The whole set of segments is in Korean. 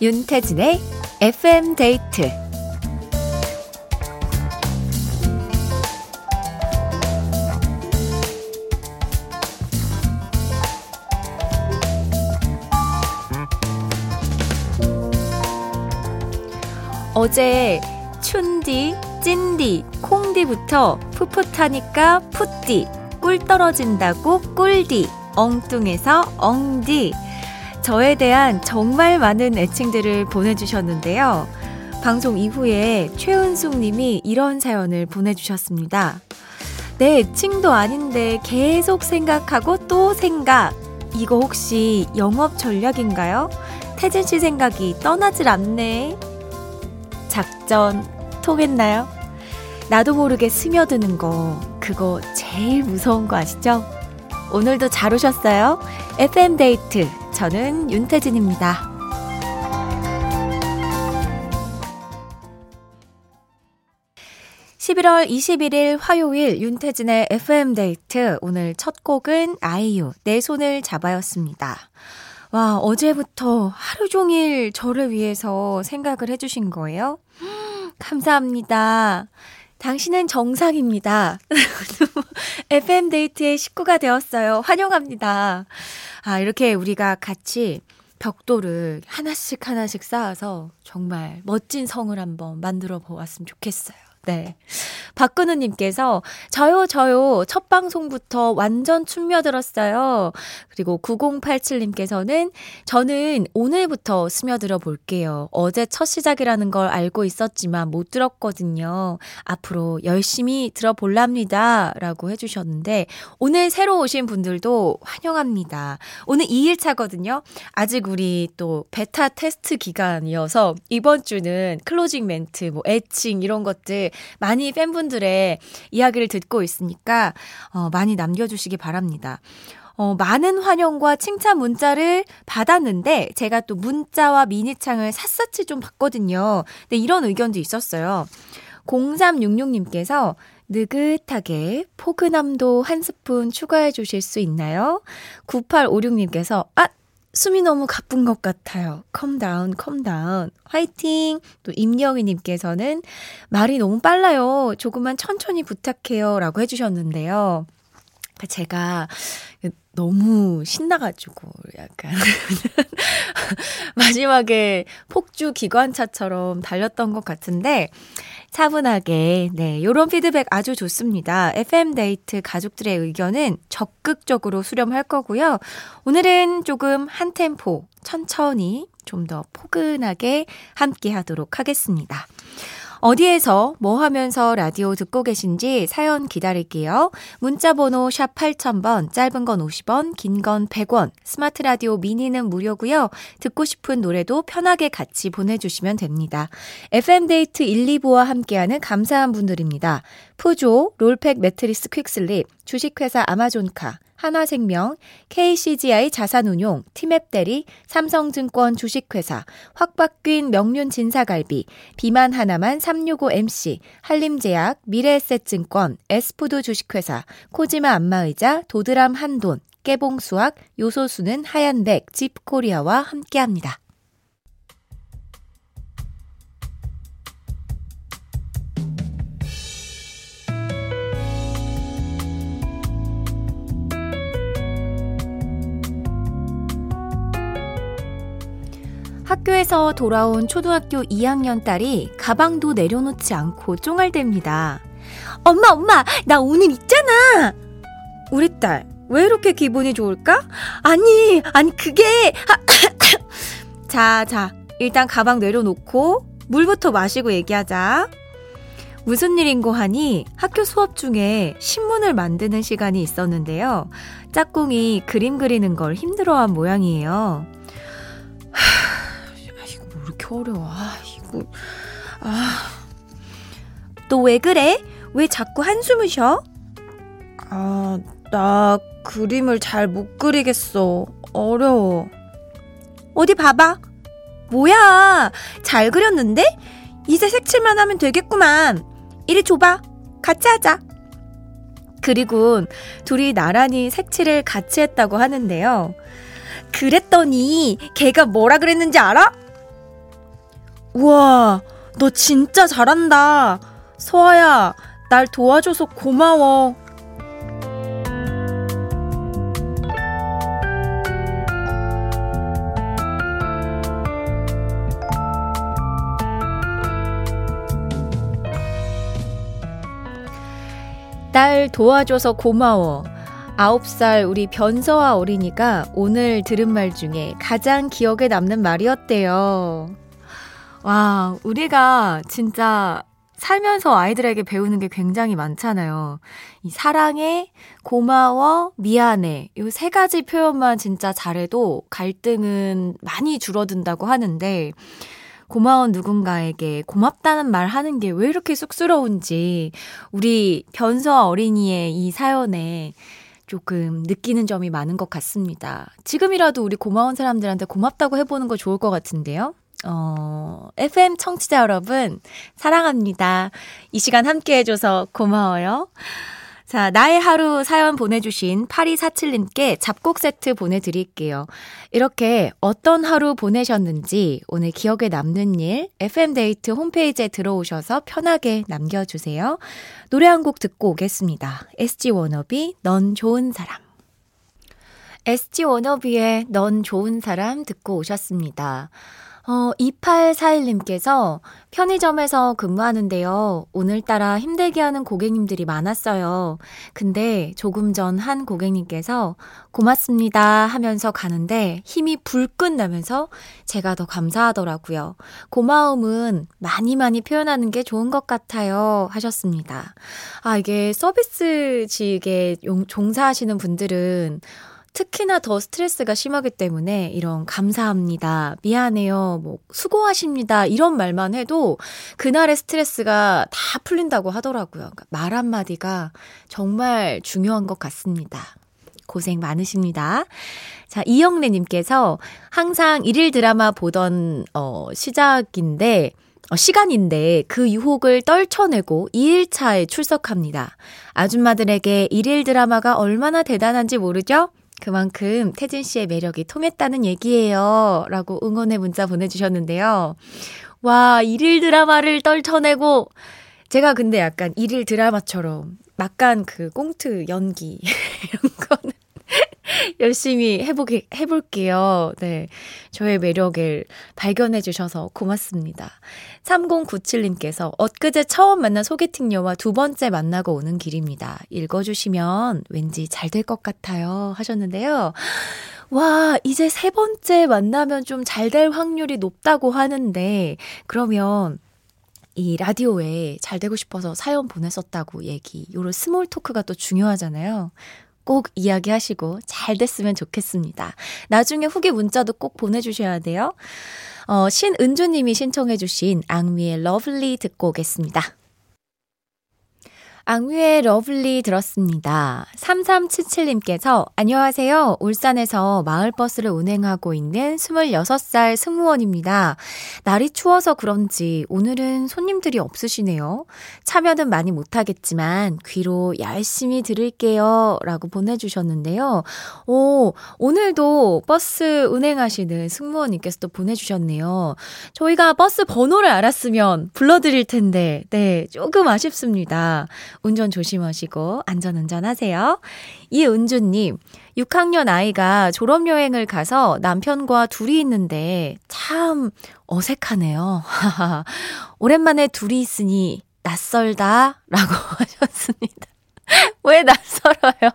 윤태진의 FM 데이트 어제 춘디, 찐디, 콩디부터 풋풋하니까 풋디, 꿀 떨어진다고 꿀디, 엉뚱해서 엉디. 저에 대한 정말 많은 애칭들을 보내주셨는데요. 방송 이후에 최은숙 님이 이런 사연을 보내주셨습니다. 내 애칭도 아닌데 계속 생각하고 또 생각. 이거 혹시 영업 전략인가요? 태진 씨 생각이 떠나질 않네. 작전 통했나요? 나도 모르게 스며드는 거, 그거 제일 무서운 거 아시죠? 오늘도 잘 오셨어요? FM데이트. 저는 윤태진입니다. 11월 21일 화요일 윤태진의 FM데이트. 오늘 첫 곡은 아이유, 내 손을 잡아였습니다. 와, 어제부터 하루 종일 저를 위해서 생각을 해주신 거예요? 감사합니다. 당신은 정상입니다. FM데이트의 식구가 되었어요. 환영합니다. 아, 이렇게 우리가 같이 벽돌을 하나씩 하나씩 쌓아서 정말 멋진 성을 한번 만들어 보았으면 좋겠어요. 네. 박근우님께서 저요, 저요. 첫 방송부터 완전 춤며들었어요. 그리고 9087님께서는 저는 오늘부터 스며들어 볼게요. 어제 첫 시작이라는 걸 알고 있었지만 못 들었거든요. 앞으로 열심히 들어볼랍니다. 라고 해주셨는데 오늘 새로 오신 분들도 환영합니다. 오늘 2일차거든요. 아직 우리 또 베타 테스트 기간이어서 이번 주는 closing 멘트, 뭐 애칭 이런 것들 많이 팬분들의 이야기를 듣고 있으니까 어, 많이 남겨주시기 바랍니다. 어, 많은 환영과 칭찬 문자를 받았는데 제가 또 문자와 미니창을 샅샅이 좀 봤거든요. 근데 이런 의견도 있었어요. 0366님께서 느긋하게 포근함도 한 스푼 추가해 주실 수 있나요? 9856님께서 아 숨이 너무 가쁜 것 같아요. calm down, calm down. 화이팅! 또 임영희님께서는 말이 너무 빨라요. 조금만 천천히 부탁해요. 라고 해주셨는데요. 제가 너무 신나가지고 약간 마지막에 폭주 기관차처럼 달렸던 것 같은데 차분하게 네 요런 피드백 아주 좋습니다. FM 데이트 가족들의 의견은 적극적으로 수렴할 거고요. 오늘은 조금 한 템포 천천히 좀 더 포근하게 함께 하도록 하겠습니다. 어디에서 뭐 하면서 라디오 듣고 계신지 사연 기다릴게요. 문자 번호 샵 8000번, 짧은 건 50원, 긴 건 100원, 스마트 라디오 미니는 무료고요. 듣고 싶은 노래도 편하게 같이 보내주시면 됩니다. FM데이트 1, 2부와 함께하는 감사한 분들입니다. 푸조, 롤팩 매트리스 퀵슬립, 주식회사 아마존카, 하나생명, KCGI 자산운용, 티맵대리, 삼성증권 주식회사, 확바뀐 명륜 진사갈비, 비만 하나만 365MC, 한림제약, 미래에셋증권, 에스푸드 주식회사, 코지마 안마의자, 도드람 한돈, 깨봉수학, 요소수는 하얀백, 집코리아와 함께합니다. 학교에서 돌아온 초등학교 2학년 딸이 가방도 내려놓지 않고 쫑알댑니다. 엄마, 엄마, 나 오늘 있잖아! 우리 딸, 왜 이렇게 기분이 좋을까? 아니, 아니, 그게, 자, 자, 일단 가방 내려놓고 물부터 마시고 얘기하자. 무슨 일인고 하니 학교 수업 중에 신문을 만드는 시간이 있었는데요. 짝꿍이 그림 그리는 걸 힘들어한 모양이에요. 어려워. 아, 이거. 아. 너 왜 그래? 왜 자꾸 한숨을 쉬어? 아, 나 그림을 잘 못 그리겠어. 어려워. 어디 봐봐. 뭐야. 잘 그렸는데? 이제 색칠만 하면 되겠구만. 이리 줘봐. 같이 하자. 그리고 둘이 나란히 색칠을 같이 했다고 하는데요. 그랬더니 걔가 뭐라 그랬는지 알아? 우와, 너 진짜 잘한다. 소아야, 날 도와줘서 고마워. 날 도와줘서 고마워. 아홉 살 우리 변서아 어린이가 오늘 들은 말 중에 가장 기억에 남는 말이었대요. 와, 우리가 진짜 살면서 아이들에게 배우는 게 굉장히 많잖아요. 이 사랑해, 고마워, 미안해. 이 세 가지 표현만 진짜 잘해도 갈등은 많이 줄어든다고 하는데, 고마운 누군가에게 고맙다는 말 하는 게 왜 이렇게 쑥스러운지, 우리 변서 어린이의 이 사연에 조금 느끼는 점이 많은 것 같습니다. 지금이라도 우리 고마운 사람들한테 고맙다고 해보는 거 좋을 것 같은데요? 어, FM 청취자 여러분, 사랑합니다. 이 시간 함께 해줘서 고마워요. 자, 나의 하루 사연 보내주신 8247님께 잡곡 세트 보내드릴게요. 이렇게 어떤 하루 보내셨는지 오늘 기억에 남는 일 FM데이트 홈페이지에 들어오셔서 편하게 남겨주세요. 노래 한 곡 듣고 오겠습니다. SG 워너비, 넌 좋은 사람. SG 워너비의 넌 좋은 사람 듣고 오셨습니다. 어, 2841님께서 편의점에서 근무하는데요. 오늘따라 힘들게 하는 고객님들이 많았어요. 근데 조금 전 한 고객님께서 고맙습니다 하면서 가는데 힘이 불끈 나면서 제가 더 감사하더라고요. 고마움은 많이 많이 표현하는 게 좋은 것 같아요. 하셨습니다. 아, 이게 서비스직에 종사하시는 분들은 특히나 더 스트레스가 심하기 때문에 이런 감사합니다, 미안해요, 뭐 수고하십니다 이런 말만 해도 그날의 스트레스가 다 풀린다고 하더라고요. 그러니까 말 한마디가 정말 중요한 것 같습니다. 고생 많으십니다. 자, 이영래님께서 항상 일일 드라마 보던, 어, 시작인데, 어, 시간인데 그 유혹을 떨쳐내고 2일차에 출석합니다. 아줌마들에게 일일 드라마가 얼마나 대단한지 모르죠? 그만큼 태진 씨의 매력이 통했다는 얘기예요. 라고 응원의 문자 보내주셨는데요. 와, 일일 드라마를 떨쳐내고, 제가 근데 약간 일일 드라마처럼 막간 그 꽁트 연기, 이런 거는 열심히 해보게, 해볼게요. 네. 저의 매력을 발견해 주셔서 고맙습니다. 3097님께서 엊그제 처음 만난 소개팅녀와 두 번째 만나고 오는 길입니다. 읽어주시면 왠지 잘 될 것 같아요. 하셨는데요. 와, 이제 세 번째 만나면 좀 잘 될 확률이 높다고 하는데, 그러면 이 라디오에 잘 되고 싶어서 사연 보냈었다고 얘기, 요런 small talk가 또 중요하잖아요. 꼭 이야기하시고 잘 됐으면 좋겠습니다. 나중에 후기 문자도 꼭 보내주셔야 돼요. 어, 신은주님이 신청해주신 악뮤의 Love Lee 듣고 오겠습니다. 악뮤의 Love Lee 들었습니다. 3377님께서 안녕하세요. 울산에서 마을버스를 운행하고 있는 26살 승무원입니다. 날이 추워서 그런지 오늘은 손님들이 없으시네요. 참여는 많이 못하겠지만 귀로 열심히 들을게요. 라고 보내주셨는데요. 오, 오늘도 버스 운행하시는 승무원님께서 또 보내주셨네요. 저희가 버스 번호를 알았으면 불러드릴 텐데, 네, 조금 아쉽습니다. 운전 조심하시고 안전 운전 하세요. 이은주님, 6학년 아이가 졸업여행을 가서 남편과 둘이 있는데 참 어색하네요. 오랜만에 둘이 있으니 낯설다 라고 하셨습니다. 왜 낯설어요?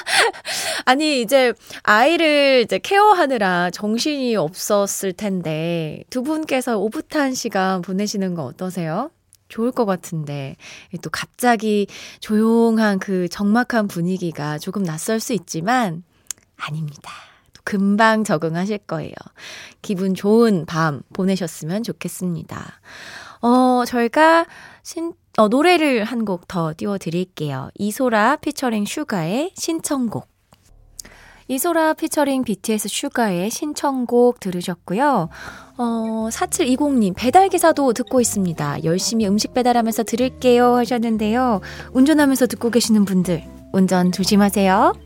아니, 이제 아이를 이제 케어하느라 정신이 없었을 텐데 두 분께서 오붓한 시간 보내시는 거 어떠세요? 좋을 것 같은데 또 갑자기 조용한 그 적막한 분위기가 조금 낯설 수 있지만 아닙니다. 금방 적응하실 거예요. 기분 좋은 밤 보내셨으면 좋겠습니다. 어, 저희가 신, 어, 노래를 한 곡 더 띄워드릴게요. 이소라 피처링 슈가의 신청곡. 이소라 피처링 BTS 슈가의 신청곡 들으셨고요. 어, 4720님, 배달기사도 듣고 있습니다. 열심히 음식 배달하면서 들을게요 하셨는데요. 운전하면서 듣고 계시는 분들, 운전 조심하세요.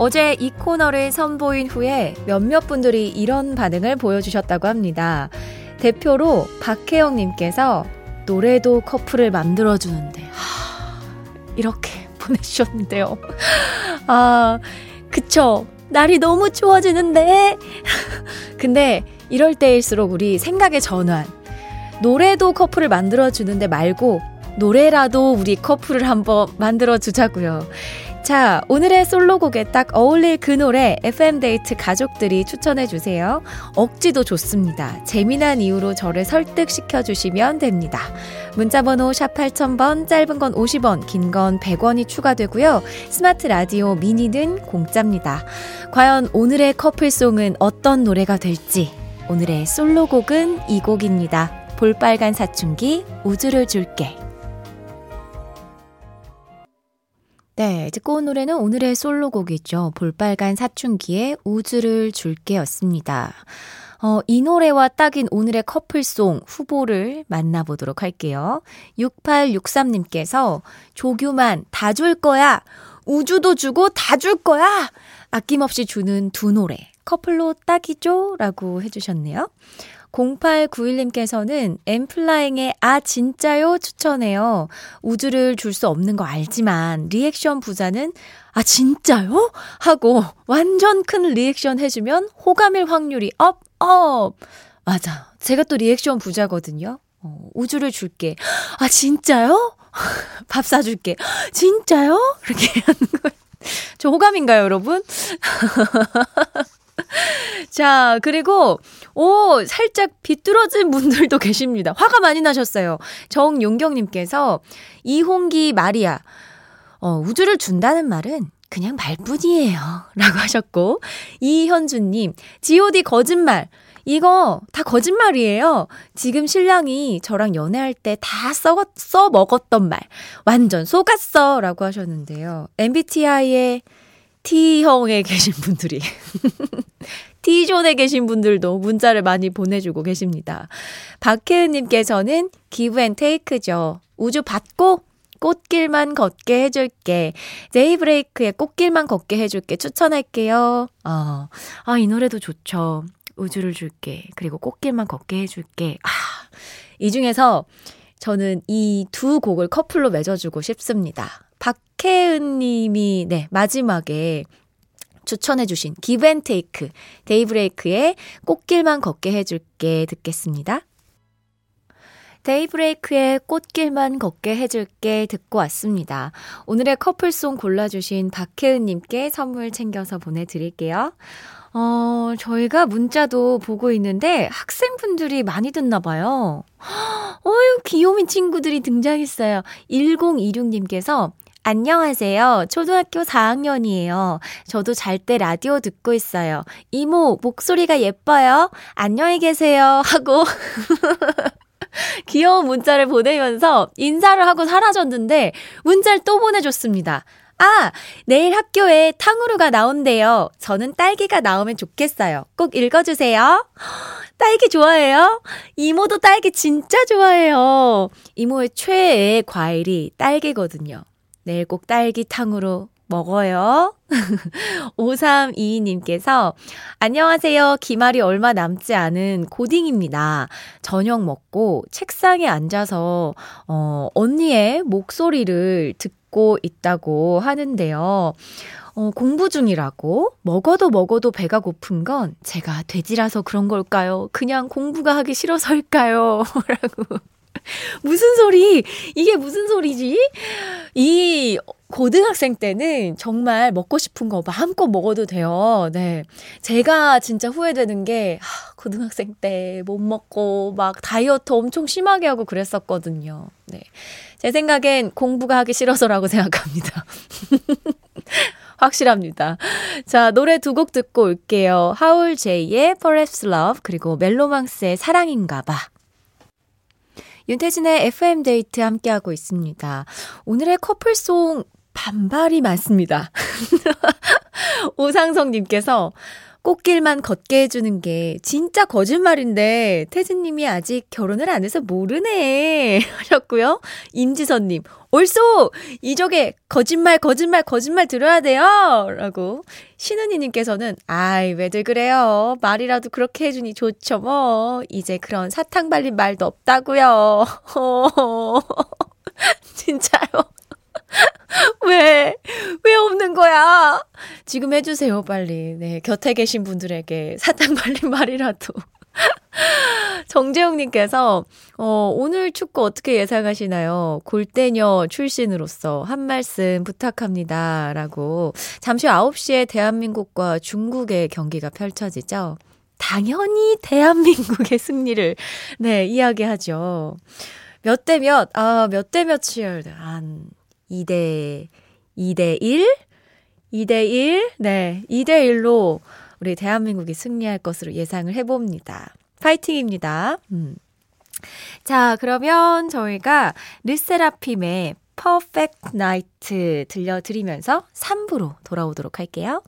어제 이 코너를 선보인 후에 몇몇 분들이 이런 반응을 보여주셨다고 합니다. 대표로 박혜영님께서 노래도 커플을 만들어주는데, 하, 이렇게 보내주셨는데요. 아, 그쵸. 날이 너무 추워지는데. 근데 이럴 때일수록 우리 생각의 전환. 노래도 커플을 만들어주는데 말고, 노래라도 우리 커플을 한번 만들어주자고요. 자, 오늘의 솔로곡에 딱 어울릴 그 노래 FM데이트 가족들이 추천해주세요. 억지도 좋습니다. 재미난 이유로 저를 설득시켜 주시면 됩니다. 문자번호 샵 8000번, 짧은 건 50원, 긴 건 100원이 추가되고요. 스마트 라디오 미니는 공짜입니다. 과연 오늘의 커플송은 어떤 노래가 될지. 오늘의 솔로곡은 이 곡입니다. 볼빨간 사춘기, 우주를 줄게. 네, 듣고 온 노래는 오늘의 솔로곡이죠. 볼빨간 사춘기의 우주를 줄게였습니다. 어, 이 노래와 딱인 오늘의 커플송 후보를 만나보도록 할게요. 6863님께서 조규만 다 줄 거야. 우주도 주고 다 줄 거야. 아낌없이 주는 두 노래. 커플로 딱이죠? 라고 해주셨네요. 0891님께서는 엠플라잉의 아 진짜요 추천해요. 우주를 줄 수 없는 거 알지만 리액션 부자는 아 진짜요? 하고 완전 큰 리액션 해주면 호감일 확률이 up up. 맞아. 제가 또 리액션 부자거든요. 어, 우주를 줄게. 아 진짜요? 밥 사줄게. 진짜요? 이렇게 하는 거예요. 저 호감인가요, 여러분? 자, 그리고, 오, 살짝 비뚤어진 분들도 계십니다. 화가 많이 나셨어요. 정용경님께서, 이홍기 마리아, 어, 우주를 준다는 말은 그냥 말뿐이에요. 라고 하셨고, 이현주님, GOD 거짓말. 이거 다 거짓말이에요. 지금 신랑이 저랑 연애할 때 다 써, 써 먹었던 말. 완전 속았어. 라고 하셨는데요. MBTI의 T형에 계신 분들이. T존에 계신 분들도 문자를 많이 보내주고 계십니다. 박혜은님께서는 give and take죠. 우주 받고 꽃길만 걷게 해줄게. 데이브레이크의 꽃길만 걷게 해줄게 추천할게요. 어, 아, 이 노래도 좋죠. 우주를 줄게. 그리고 꽃길만 걷게 해줄게. 아, 이 중에서 저는 이 두 곡을 커플로 맺어주고 싶습니다. 박혜은 님이, 네, 마지막에 추천해주신 give and take, 데이브레이크의 꽃길만 걷게 해줄게 듣겠습니다. 데이브레이크의 꽃길만 걷게 해줄게 듣고 왔습니다. 오늘의 커플송 골라주신 박혜은님께 선물 챙겨서 보내드릴게요. 어, 저희가 문자도 보고 있는데 학생분들이 많이 듣나 봐요. 어유 귀요미 친구들이 등장했어요. 1026님께서 안녕하세요. 초등학교 4학년이에요. 저도 잘 때 라디오 듣고 있어요. 이모, 목소리가 예뻐요. 안녕히 계세요. 하고 귀여운 문자를 보내면서 인사를 하고 사라졌는데 문자를 또 보내줬습니다. 아, 내일 학교에 탕후루가 나온대요. 저는 딸기가 나오면 좋겠어요. 꼭 읽어주세요. 딸기 좋아해요? 이모도 딸기 진짜 좋아해요. 이모의 최애 과일이 딸기거든요. 내일 꼭 딸기탕으로 먹어요. 5322님께서 안녕하세요. 기말이 얼마 남지 않은 고딩입니다. 저녁 먹고 책상에 앉아서 어 언니의 목소리를 듣고 있다고 하는데요. 어, 공부 중이라고 먹어도 먹어도 배가 고픈 건 제가 돼지라서 그런 걸까요? 그냥 공부가 하기 싫어서일까요? 라고 무슨 소리? 이게 무슨 소리지? 이 고등학생 때는 정말 먹고 싶은 거 마음껏 먹어도 돼요. 네. 제가 진짜 후회되는 게, 하, 고등학생 때 못 먹고 막 다이어트 엄청 심하게 하고 그랬었거든요. 네. 제 생각엔 공부가 하기 싫어서라고 생각합니다. 확실합니다. 자, 노래 두 곡 듣고 올게요. 하울 제이의 Perhaps Love 그리고 멜로망스의 사랑인가 봐. 윤태진의 FM데이트 함께하고 있습니다. 오늘의 커플송 반발이 많습니다. 오상성님께서 꽃길만 걷게 해주는 게 진짜 거짓말인데 태진님이 아직 결혼을 안 해서 모르네 하셨고요. 임지선님 옳소 이적에 거짓말 거짓말 거짓말 들어야 돼요! 라고 신은이님께서는 아이 왜들 그래요? 말이라도 그렇게 해주니 좋죠 뭐. 이제 그런 사탕 발린 말도 없다고요. 진짜요 왜? 왜 없는 거야? 지금 해주세요, 빨리. 네, 곁에 계신 분들에게 사탕 발린 말이라도. 정재웅님께서, 어, 오늘 축구 어떻게 예상하시나요? 골대녀 출신으로서 한 말씀 부탁합니다. 라고. 잠시 후 9시에 대한민국과 중국의 경기가 펼쳐지죠. 당연히 대한민국의 승리를, 네, 이야기하죠. 몇 대 몇, 아, 몇 대 몇이요? 한, 2대, 2대 1? 2대 1? 네, 2대 1로 우리 대한민국이 승리할 것으로 예상을 해 봅니다. 파이팅입니다. 음. 자, 그러면 저희가 르세라핌의 Perfect Night 들려드리면서 3부로 돌아오도록 할게요.